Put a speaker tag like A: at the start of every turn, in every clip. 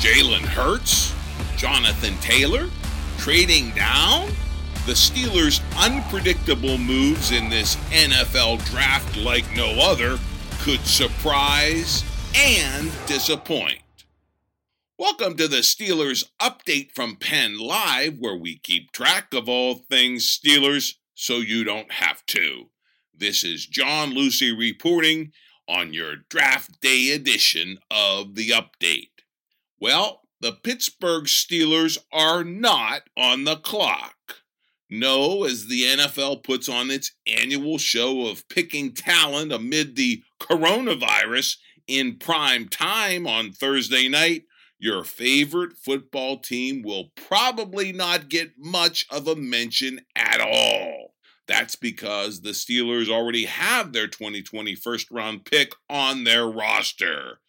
A: Jalen Hurts, Jonathan Taylor, trading down. The Steelers' unpredictable moves in this NFL draft, like no other, could surprise and disappoint. Welcome to the Steelers update from Penn Live, where we keep track of all things Steelers so you don't have to. This is John Luciew reporting on your draft day edition of the update. Well, the Pittsburgh Steelers are not on the clock. No, as the NFL puts on its annual show of picking talent amid the coronavirus in prime time on Thursday night, your favorite football team will probably not get much of a mention at all. That's because the Steelers already have their 2020 first round pick on their roster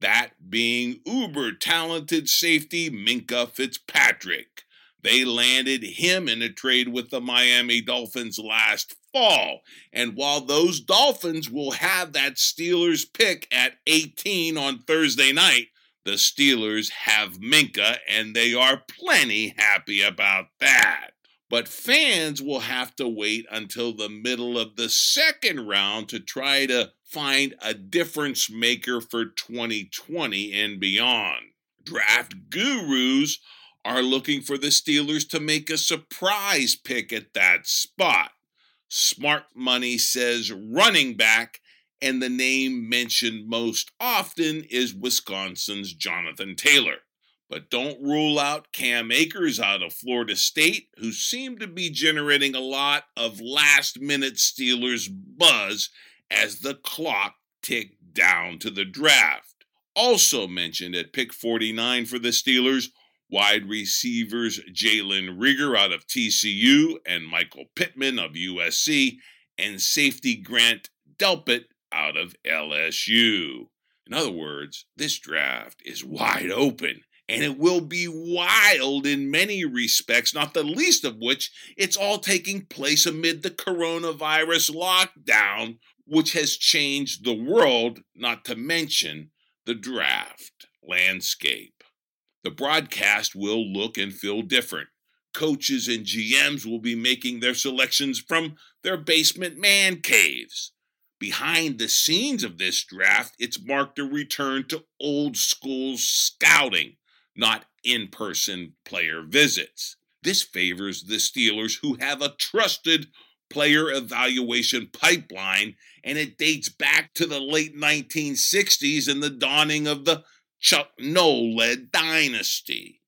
A: that being uber talented safety Minkah Fitzpatrick. They landed him in a trade with the Miami Dolphins last fall. And while those Dolphins will have that Steelers pick at 18 on Thursday night, the Steelers have Minkah, and they are plenty happy about that. But fans will have to wait until the middle of the second round to try to find a difference maker for 2020 and beyond. Draft gurus are looking for the Steelers to make a surprise pick at that spot. Smart Money says running back, and the name mentioned most often is Wisconsin's Jonathan Taylor. But don't rule out Cam Akers out of Florida State, who seemed to be generating a lot of last minute Steelers buzz as the clock ticked down to the draft. Also mentioned at pick 49 for the Steelers, wide receivers Jalen Reagor out of TCU and Michael Pittman of USC, and safety Grant Delpit out of LSU. In other words, this draft is wide open and it will be wild in many respects, not the least of which it's all taking place amid the coronavirus lockdown, which has changed the world, not to mention the draft landscape. The broadcast will look and feel different. Coaches and GMs will be making their selections from their basement man caves. Behind the scenes of this draft, it's marked a return to old school scouting not in person player visits. This favors the Steelers, who have a trusted player evaluation pipeline, and it dates back to the late 1960s and the dawning of the Chuck Noll led dynasty.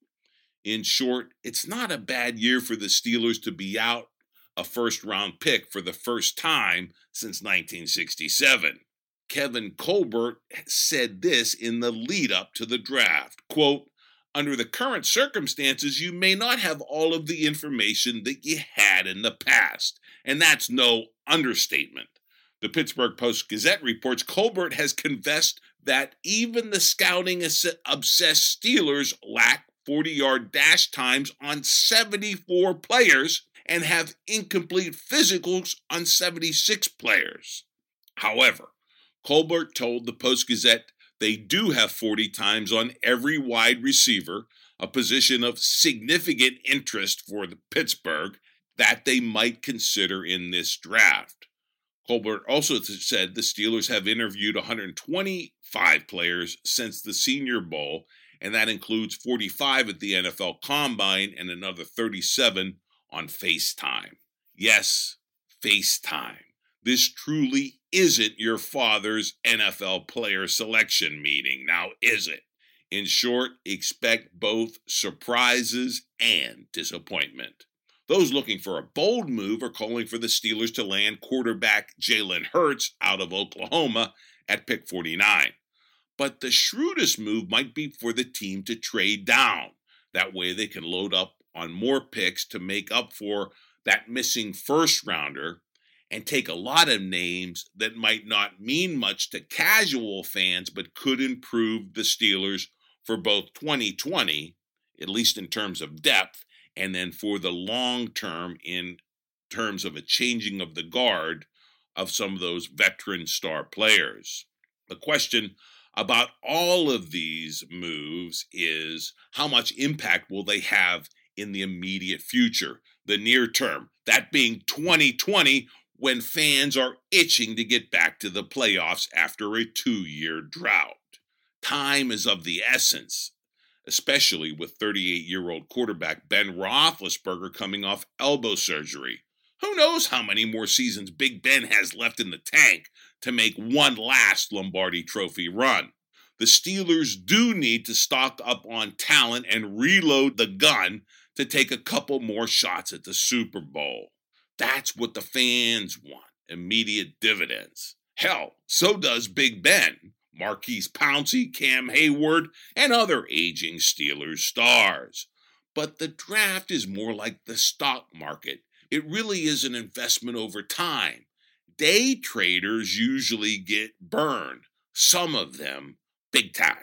A: In short, it's not a bad year for the Steelers to be out a first round pick for the first time since 1967. Kevin Colbert said this in the lead up to the draft. Quote, under the current circumstances, you may not have all of the information that you had in the past. And that's no understatement. The Pittsburgh Post Gazette reports Colbert has confessed that even the scouting obsessed Steelers lack 40 yard dash times on 74 players and have incomplete physicals on 76 players. However, Colbert told the Post Gazette they do have 40 times on every wide receiver, a position of significant interest for the Pittsburgh that they might consider in this draft. Colbert also said the Steelers have interviewed 125 players since the Senior Bowl, and that includes 45 at the NFL Combine and another 37 on FaceTime. Yes, FaceTime. This truly isn't your father's NFL player selection meeting, now is it? In short, expect both surprises and disappointment. Those looking for a bold move are calling for the Steelers to land quarterback Jalen Hurts out of Oklahoma at pick 49. But the shrewdest move might be for the team to trade down. That way they can load up on more picks to make up for that missing first rounder and take a lot of names that might not mean much to casual fans but could improve the Steelers for both 2020, at least in terms of depth, and then for the long term in terms of a changing of the guard of some of those veteran star players. The question about all of these moves is how much impact will they have in the immediate future, the near term, that being 2020, when fans are itching to get back to the playoffs after a two year drought. Time is of the essence, especially with 38 year old quarterback Ben Roethlisberger coming off elbow surgery. Who knows how many more seasons Big Ben has left in the tank to make one last Lombardi Trophy run. The Steelers do need to stock up on talent and reload the gun to take a couple more shots at the Super Bowl. That's what the fans want immediate dividends. Hell, so does Big Ben, Maurkice Pouncey, Cam Hayward, and other aging Steelers stars. But the draft is more like the stock market it really is an investment over time. Day traders usually get burned, some of them big time.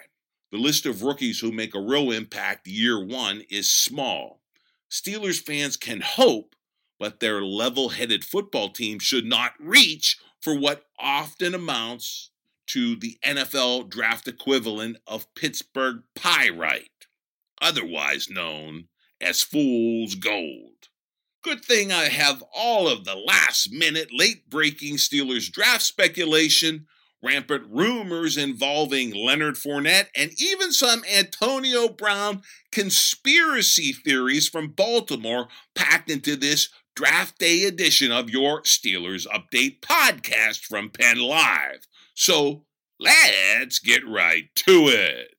A: The list of rookies who make a real impact year one is small. Steelers fans can hope, but their level headed football team should not reach for what often amounts to the NFL draft equivalent of Pittsburgh Pyrite, otherwise known as Fool's Gold. Good thing I have all of the last minute, late breaking Steelers draft speculation, rampant rumors involving Leonard Fournette, and even some Antonio Brown conspiracy theories from Baltimore packed into this draft day edition of your Steelers Update podcast from Penn Live. So let's get right to it.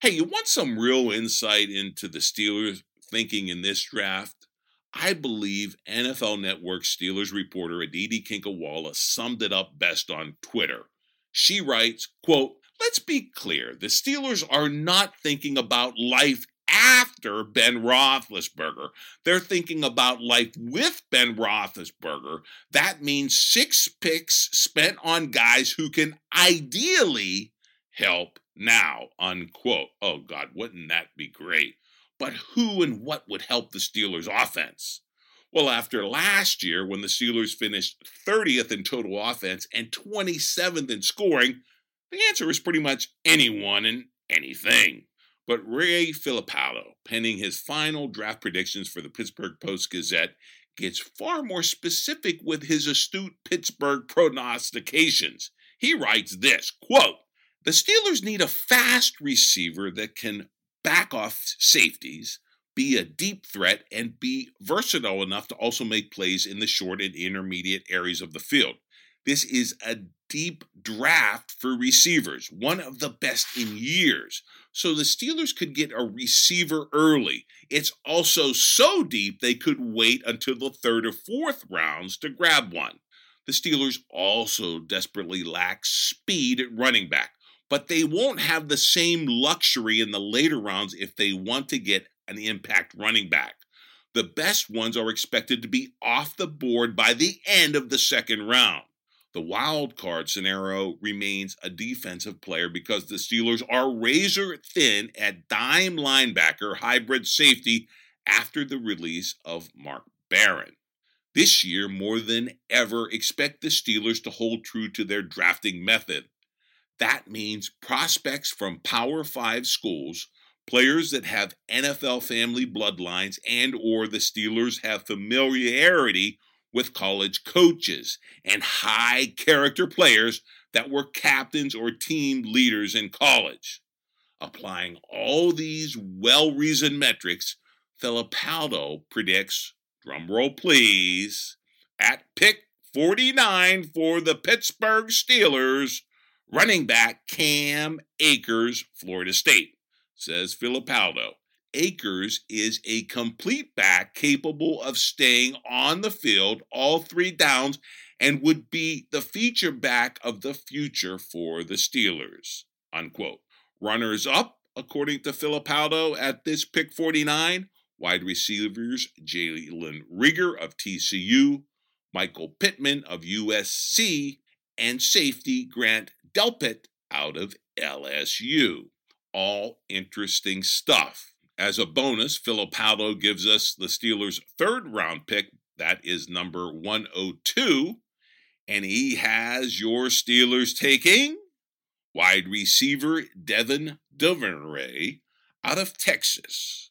A: Hey, you want some real insight into the Steelers' thinking in this draft? I believe NFL Network Steelers reporter Aditi Kinkhabwala summed it up best on Twitter. She writes, quote, Let's be clear, the Steelers are not thinking about life after Ben Roethlisberger. They're thinking about life with Ben Roethlisberger. That means six picks spent on guys who can ideally help now, unquote. Oh, God, wouldn't that be great? But who and what would help the Steelers' offense? Well, after last year, when the Steelers finished 30th in total offense and 27th in scoring, the answer is pretty much anyone and anything. But Ray Fittipaldo, penning his final draft predictions for the Pittsburgh Post Gazette, gets far more specific with his astute Pittsburgh prognostications. He writes this quote, The Steelers need a fast receiver that can back off safeties, be a deep threat, and be versatile enough to also make plays in the short and intermediate areas of the field. This is a deep draft for receivers, one of the best in years. So the Steelers could get a receiver early. It's also so deep they could wait until the third or fourth rounds to grab one. The Steelers also desperately lack speed at running back but they won't have the same luxury in the later rounds if they want to get an impact running back. The best ones are expected to be off the board by the end of the second round. The wild card scenario remains a defensive player because the Steelers are razor thin at dime linebacker hybrid safety after the release of Mark Barron. This year, more than ever, expect the Steelers to hold true to their drafting method. That means prospects from Power 5 schools, players that have NFL family bloodlines and or the Steelers have familiarity with college coaches and high character players that were captains or team leaders in college. Applying all these well-reasoned metrics, Fittipaldo predicts, drumroll please, at pick 49 for the Pittsburgh Steelers, Running back Cam Akers, Florida State, says Fittipaldo. Akers is a complete back capable of staying on the field all three downs and would be the feature back of the future for the Steelers. unquote. Runners up, according to Fittipaldo, at this pick 49, wide receivers Jalen Reagor of TCU, Michael Pittman of USC, and safety Grant Delpit out of LSU. All interesting stuff. As a bonus, Fittipaldo gives us the Steelers' third round pick. That is number 102. And he has your Steelers taking wide receiver Devin Duvernay out of Texas.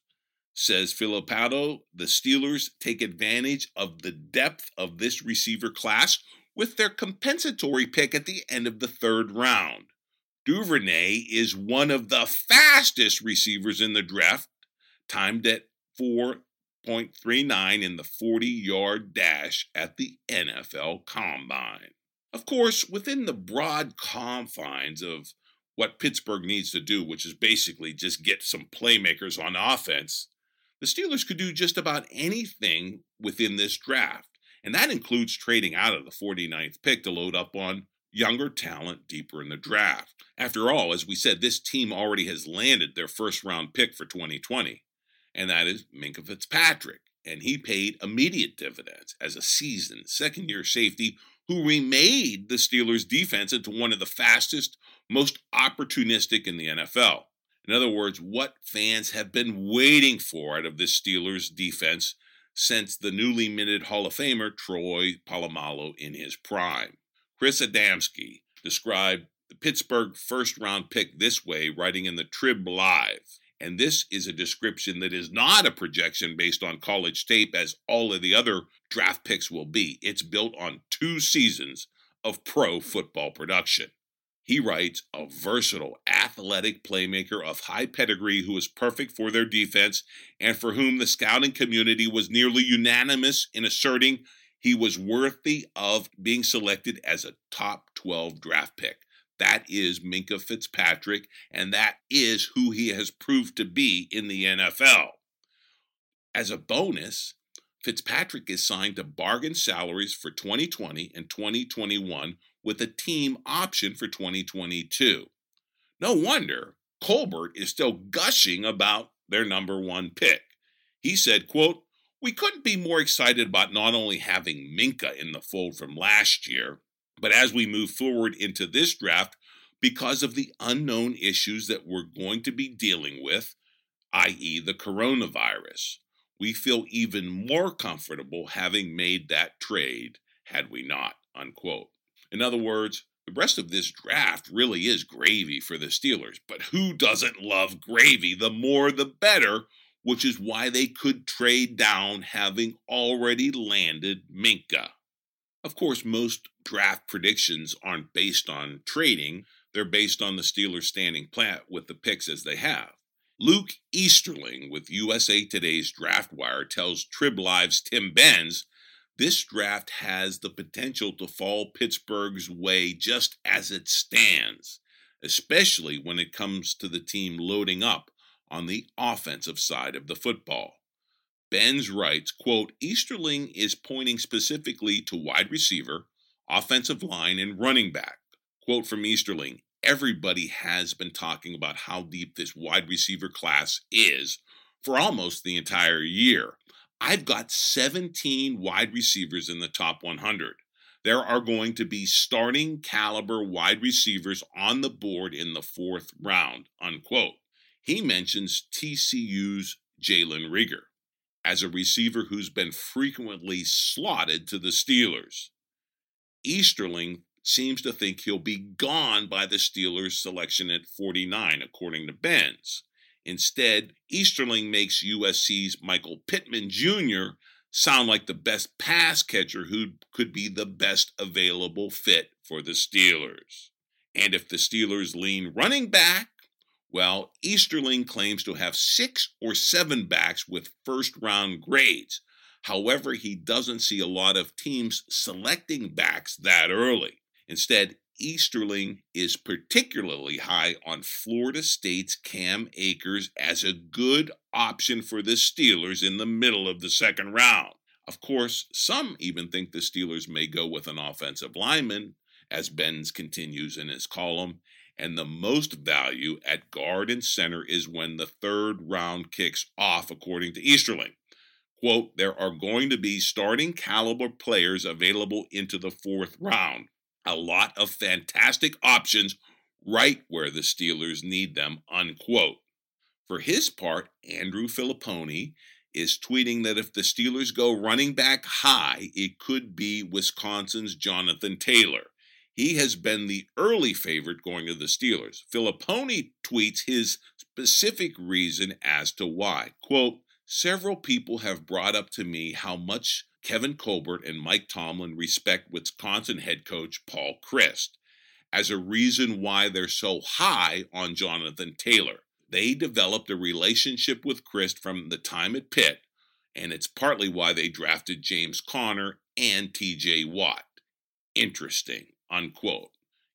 A: Says Fittipaldo, the Steelers take advantage of the depth of this receiver class with their compensatory pick at the end of the third round. Duvernay is one of the fastest receivers in the draft, timed at 4.39 in the 40 yard dash at the NFL Combine. Of course, within the broad confines of what Pittsburgh needs to do, which is basically just get some playmakers on offense, the Steelers could do just about anything within this draft. And that includes trading out of the 49th pick to load up on younger talent deeper in the draft. After all, as we said, this team already has landed their first round pick for 2020, and that is Minkah Fitzpatrick. And he paid immediate dividends as a seasoned second year safety who remade the Steelers' defense into one of the fastest, most opportunistic in the NFL. In other words, what fans have been waiting for out of this Steelers defense since the newly minted Hall of Famer Troy Polamalu in his prime. Chris Adamski described the Pittsburgh first round pick this way, writing in the Trib Live. And this is a description that is not a projection based on college tape, as all of the other draft picks will be. It's built on two seasons of pro football production. He writes a versatile, athletic playmaker of high pedigree who is perfect for their defense and for whom the scouting community was nearly unanimous in asserting he was worthy of being selected as a top 12 draft pick. That is Minkah Fitzpatrick, and that is who he has proved to be in the NFL. As a bonus, Fitzpatrick is signed to bargain salaries for 2020 and 2021 with a team option for 2022. No wonder Colbert is still gushing about their number one pick. He said, quote, we couldn't be more excited about not only having Minkah in the fold from last year, but as we move forward into this draft, because of the unknown issues that we're going to be dealing with, i.e., the coronavirus, we feel even more comfortable having made that trade had we not. Unquote. In other words, the rest of this draft really is gravy for the Steelers, but who doesn't love gravy? The more the better, which is why they could trade down having already landed Minkah. Of course, most draft predictions aren't based on trading, they're based on the Steelers standing plat with the picks as they have. Luke Easterling with USA Today's Draft Wire tells Trib Live's Tim Benz this draft has the potential to fall Pittsburgh's way just as it stands, especially when it comes to the team loading up on the offensive side of the football. Benz writes, quote, Easterling is pointing specifically to wide receiver, offensive line, and running back. Quote from Easterling, everybody has been talking about how deep this wide receiver class is for almost the entire year. I've got 17 wide receivers in the top 100. There are going to be starting caliber wide receivers on the board in the fourth round, unquote. He mentions TCU's Jalen Reagor as a receiver who's been frequently slotted to the Steelers. Easterling seems to think he'll be gone by the Steelers' selection at 49, according to Benz. Instead, Easterling makes USC's Michael Pittman Jr. sound like the best pass catcher who could be the best available fit for the Steelers. And if the Steelers lean running back, well, Easterling claims to have six or seven backs with first round grades. However, he doesn't see a lot of teams selecting backs that early. Instead, Easterling is particularly high on Florida State's Cam Akers as a good option for the Steelers in the middle of the second round. Of course, some even think the Steelers may go with an offensive lineman, as Benz continues in his column, and the most value at guard and center is when the third round kicks off, according to Easterling. Quote, there are going to be starting caliber players available into the fourth round. A lot of fantastic options right where the Steelers need them, unquote. For his part, Andrew Fillipponi is tweeting that if the Steelers go running back high, it could be Wisconsin's Jonathan Taylor. He has been the early favorite going to the Steelers. Fillipponi tweets his specific reason as to why. Quote, Several people have brought up to me how much Kevin Colbert and Mike Tomlin respect Wisconsin head coach Paul Chryst as a reason why they're so high on Jonathan Taylor. They developed a relationship with Chryst from the time at Pitt, and it's partly why they drafted James Conner and TJ Watt. Interesting, unquote.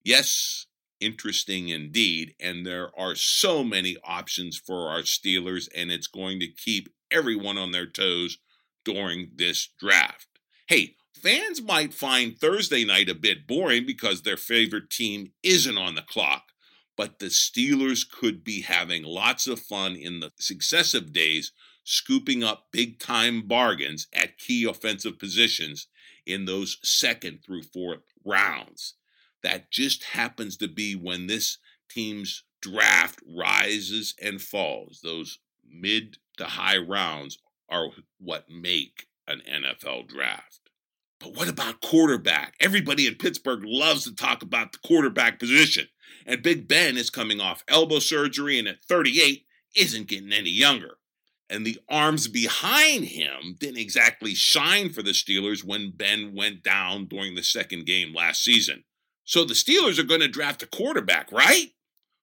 A: Yes, interesting indeed, and there are so many options for our Steelers, and it's going to keep everyone on their toes during this draft. Hey, fans might find Thursday night a bit boring because their favorite team isn't on the clock but the Steelers could be having lots of fun in the successive days, scooping up big time bargains at key offensive positions in those second through fourth rounds. That just happens to be when this team's draft rises and falls. Those mid to high rounds are what make an NFL draft. But what about quarterback? Everybody in Pittsburgh loves to talk about the quarterback position. And Big Ben is coming off elbow surgery and at 38 isn't getting any younger. And the arms behind him didn't exactly shine for the Steelers when Ben went down during the second game last season. So the Steelers are going to draft a quarterback, right?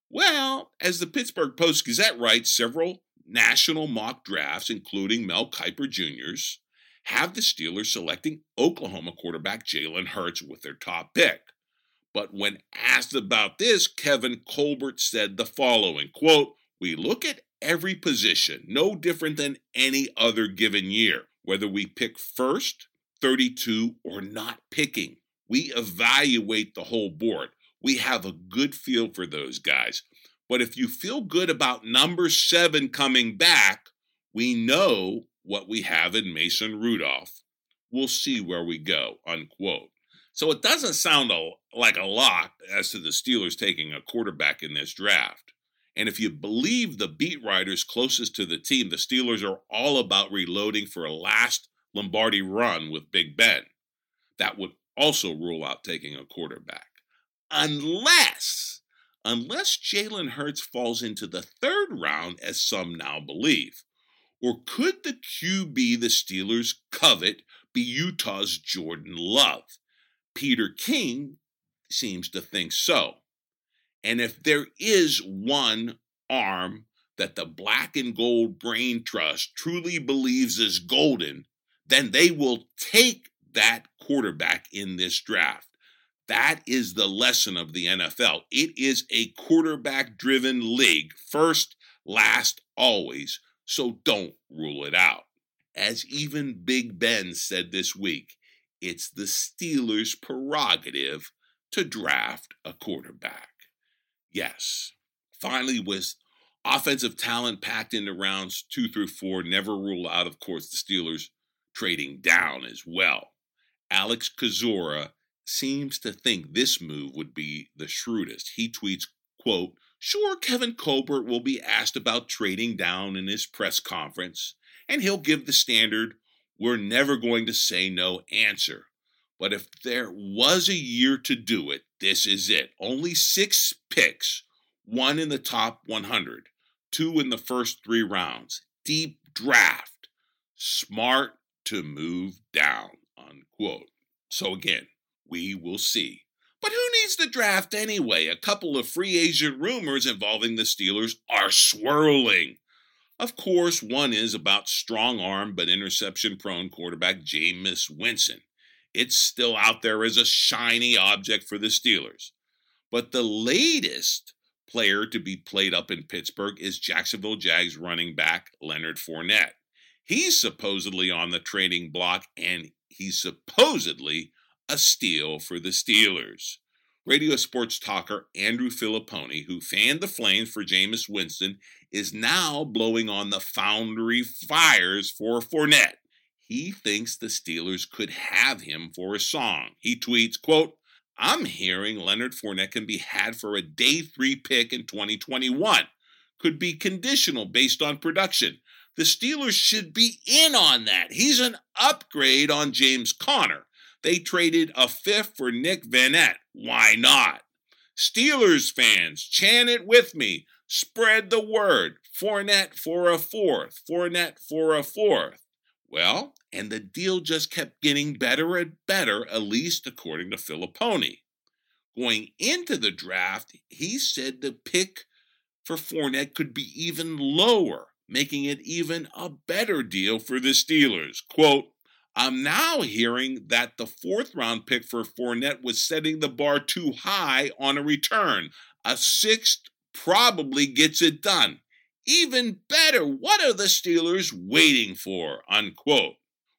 A: Well, as the Pittsburgh Post Gazette writes, several national mock drafts, including Mel Kiper Jr.'s, have the Steelers selecting Oklahoma quarterback Jalen Hurts with their top pick. But when asked about this, Kevin Colbert said the following quote, We look at every position, no different than any other given year, whether we pick first, 32, or not picking. We evaluate the whole board. We have a good feel for those guys. But if you feel good about number seven coming back, we know what we have in Mason Rudolph. We'll see where we go, unquote. So it doesn't sound like a lot as to the Steelers taking a quarterback in this draft. And if you believe the beat writers closest to the team, the Steelers are all about reloading for a last Lombardi run with Big Ben. That would also rule out taking a quarterback. Unless, unless Jalen Hurts falls into the third round, as some now believe. Or could the QB the Steelers covet be Utah's Jordan Love? Peter King seems to think so. And if there is one arm that the black and gold brain trust truly believes is golden, then they will take that quarterback in this draft. That is the lesson of the NFL. It is a quarterback driven league, first, last, always so don't rule it out. As even Big Ben said this week, it's the Steelers' prerogative to draft a quarterback. Yes, finally, with offensive talent packed into rounds two through four, never rule out, of course, the Steelers trading down as well. Alex Kozora seems to think this move would be the shrewdest. He tweets, quote, Sure, Kevin Colbert will be asked about trading down in his press conference, and he'll give the standard, we're never going to say no answer. But if there was a year to do it, this is it. Only six picks, one in the top 100, two in the first three rounds. Deep draft. Smart to move down, unquote. So again, we will see. But who needs the draft anyway? A couple of free agent rumors involving the Steelers are swirling. Of course, one is about strong arm but interception prone quarterback Jameis Winston. It's still out there as a shiny object for the Steelers. But the latest player to be played up in Pittsburgh is Jacksonville Jags running back Leonard Fournette. He's supposedly on the trading block and he's supposedly a steal for the Steelers. Radio sports talker Andrew Fillipponi, who fanned the flames for Jameis Winston, is now blowing on the foundry fires for Fournette. He thinks the Steelers could have him for a song. He tweets, quote, I'm hearing Leonard Fournette can be had for a day three pick in 2021. Could be conditional based on production. The Steelers should be in on that. He's an upgrade on James Conner. They traded a fifth for Nick Vannett. Why not? Steelers fans, chant it with me. Spread the word. Fournette for a fourth. Fournette for a fourth. Well, and the deal just kept getting better and better, at least according to Fillipponi. Going into the draft, he said the pick for Fournette could be even lower, making it even a better deal for the Steelers. Quote, I'm now hearing that the fourth round pick for Fournette was setting the bar too high on a return. A sixth probably gets it done. Even better, what are the Steelers waiting for? Unquote.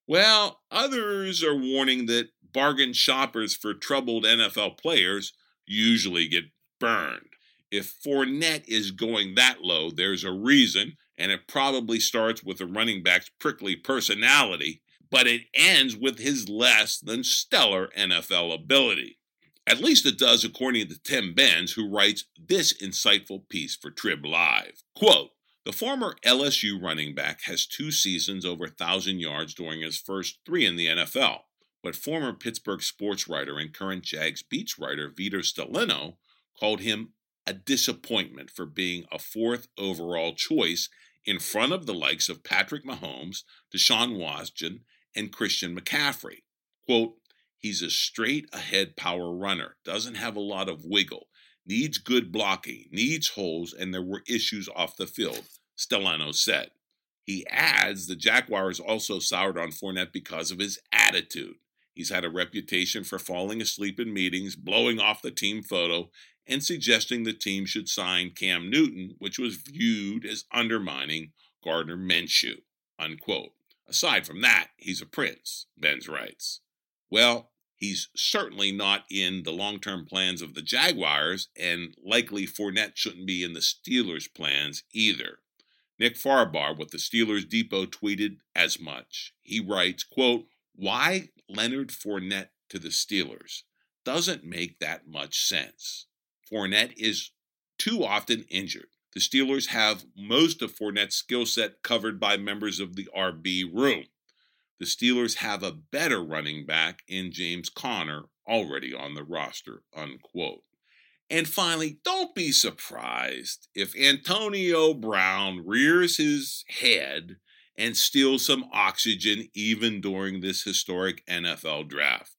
A: Well, others are warning that bargain shoppers for troubled NFL players usually get burned. If Fournette is going that low, there's a reason, and it probably starts with the running back's prickly personality, but it ends with his less than stellar NFL ability. At least it does, according to Tim Benz, who writes this insightful piece for Trib Live. Quote, the former LSU running back has two seasons over 1,000 yards during his first three in the NFL. But former Pittsburgh sports writer and current Jags beats writer Vito Stellino called him a disappointment for being a fourth overall choice in front of the likes of Patrick Mahomes, Deshaun Watson, and Christian McCaffrey. Quote, he's a straight ahead power runner, doesn't have a lot of wiggle, needs good blocking, needs holes, and there were issues off the field, Stellino said. He adds the Jaguars also soured on Fournette because of his attitude. He's had a reputation for falling asleep in meetings, blowing off the team photo, and suggesting the team should sign Cam Newton, which was viewed as undermining Gardner Minshew. Unquote. Aside from that, he's a prince, Benz writes. Well, He's certainly not in the long term plans of the Jaguars, and likely Fournette shouldn't be in the Steelers' plans either. Nick Farabaugh with the Steelers Depot tweeted as much. He writes, quote, Why Leonard Fournette to the Steelers? Doesn't make that much sense. Fournette is too often injured. The Steelers have most of Fournette's skill set covered by members of the RB room. The Steelers have a better running back in James Conner already on the roster, unquote. And finally, don't be surprised if Antonio Brown rears his head and steals some oxygen even during this historic NFL draft.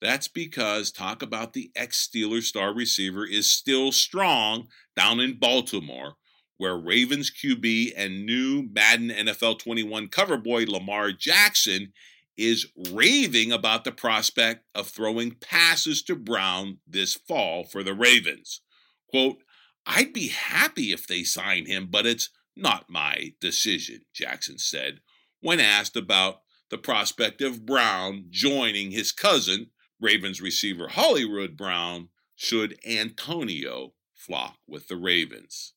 A: That's because talk about the ex Steeler star receiver is still strong down in Baltimore, where Ravens QB and new Madden NFL 21 cover boy Lamar Jackson is raving about the prospect of throwing passes to Brown this fall for the Ravens. Quote, I'd be happy if they sign him, but it's not my decision, Jackson said when asked about the prospect of Brown joining his cousin, Ravens receiver Hollywood Brown, should Antonio flock with the Ravens.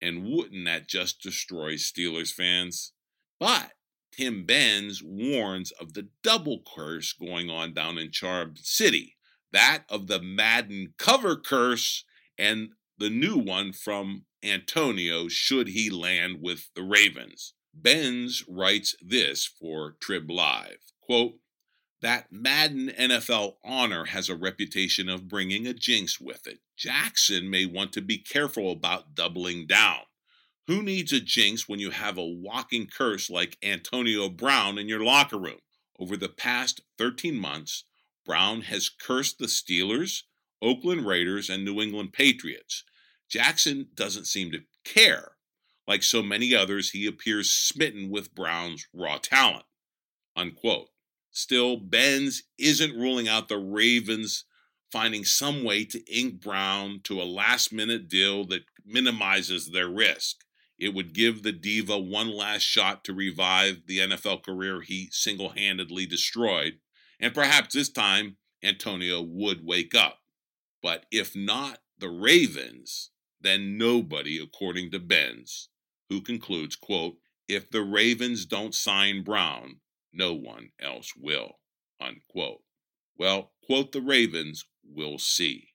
A: And wouldn't that just destroy Steelers fans? But Tim Benz warns of the double curse going on down in Charm City that of the Madden cover curse and the new one from Antonio should he land with the Ravens. Benz writes this for Trib Live quote, that Madden NFL honor has a reputation of bringing a jinx with it. Jackson may want to be careful about doubling down. Who needs a jinx when you have a walking curse like Antonio Brown in your locker room? Over the past 13 months, Brown has cursed the Steelers, Oakland Raiders, and New England Patriots. Jackson doesn't seem to care. Like so many others, he appears smitten with Brown's raw talent. Unquote. Still, Benz isn't ruling out the Ravens finding some way to ink Brown to a last minute deal that minimizes their risk. It would give the Diva one last shot to revive the NFL career he single handedly destroyed, and perhaps this time Antonio would wake up. But if not the Ravens, then nobody, according to Benz, who concludes, quote, if the Ravens don't sign Brown, no one else will, unquote. Well, quote the Ravens, we'll see.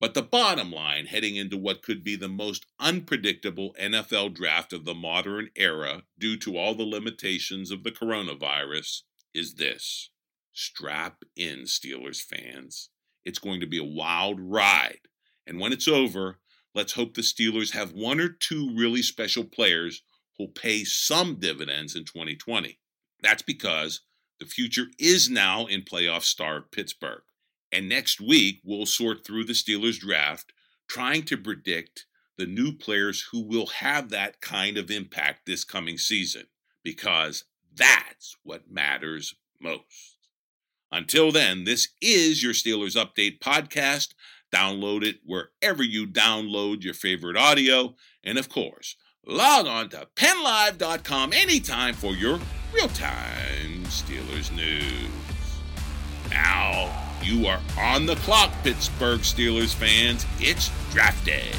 A: But the bottom line, heading into what could be the most unpredictable NFL draft of the modern era due to all the limitations of the coronavirus, is this. Strap in, Steelers fans. It's going to be a wild ride. And when it's over, let's hope the Steelers have one or two really special players who'll pay some dividends in 2020. That's because the future is now in playoff star Pittsburgh. And next week, we'll sort through the Steelers draft, trying to predict the new players who will have that kind of impact this coming season, because that's what matters most. Until then, this is your Steelers Update podcast. Download it wherever you download your favorite audio. And of course, log on to pennlive.com anytime for your real time Steelers news. Now, you are on the clock, Pittsburgh Steelers fans. It's draft day.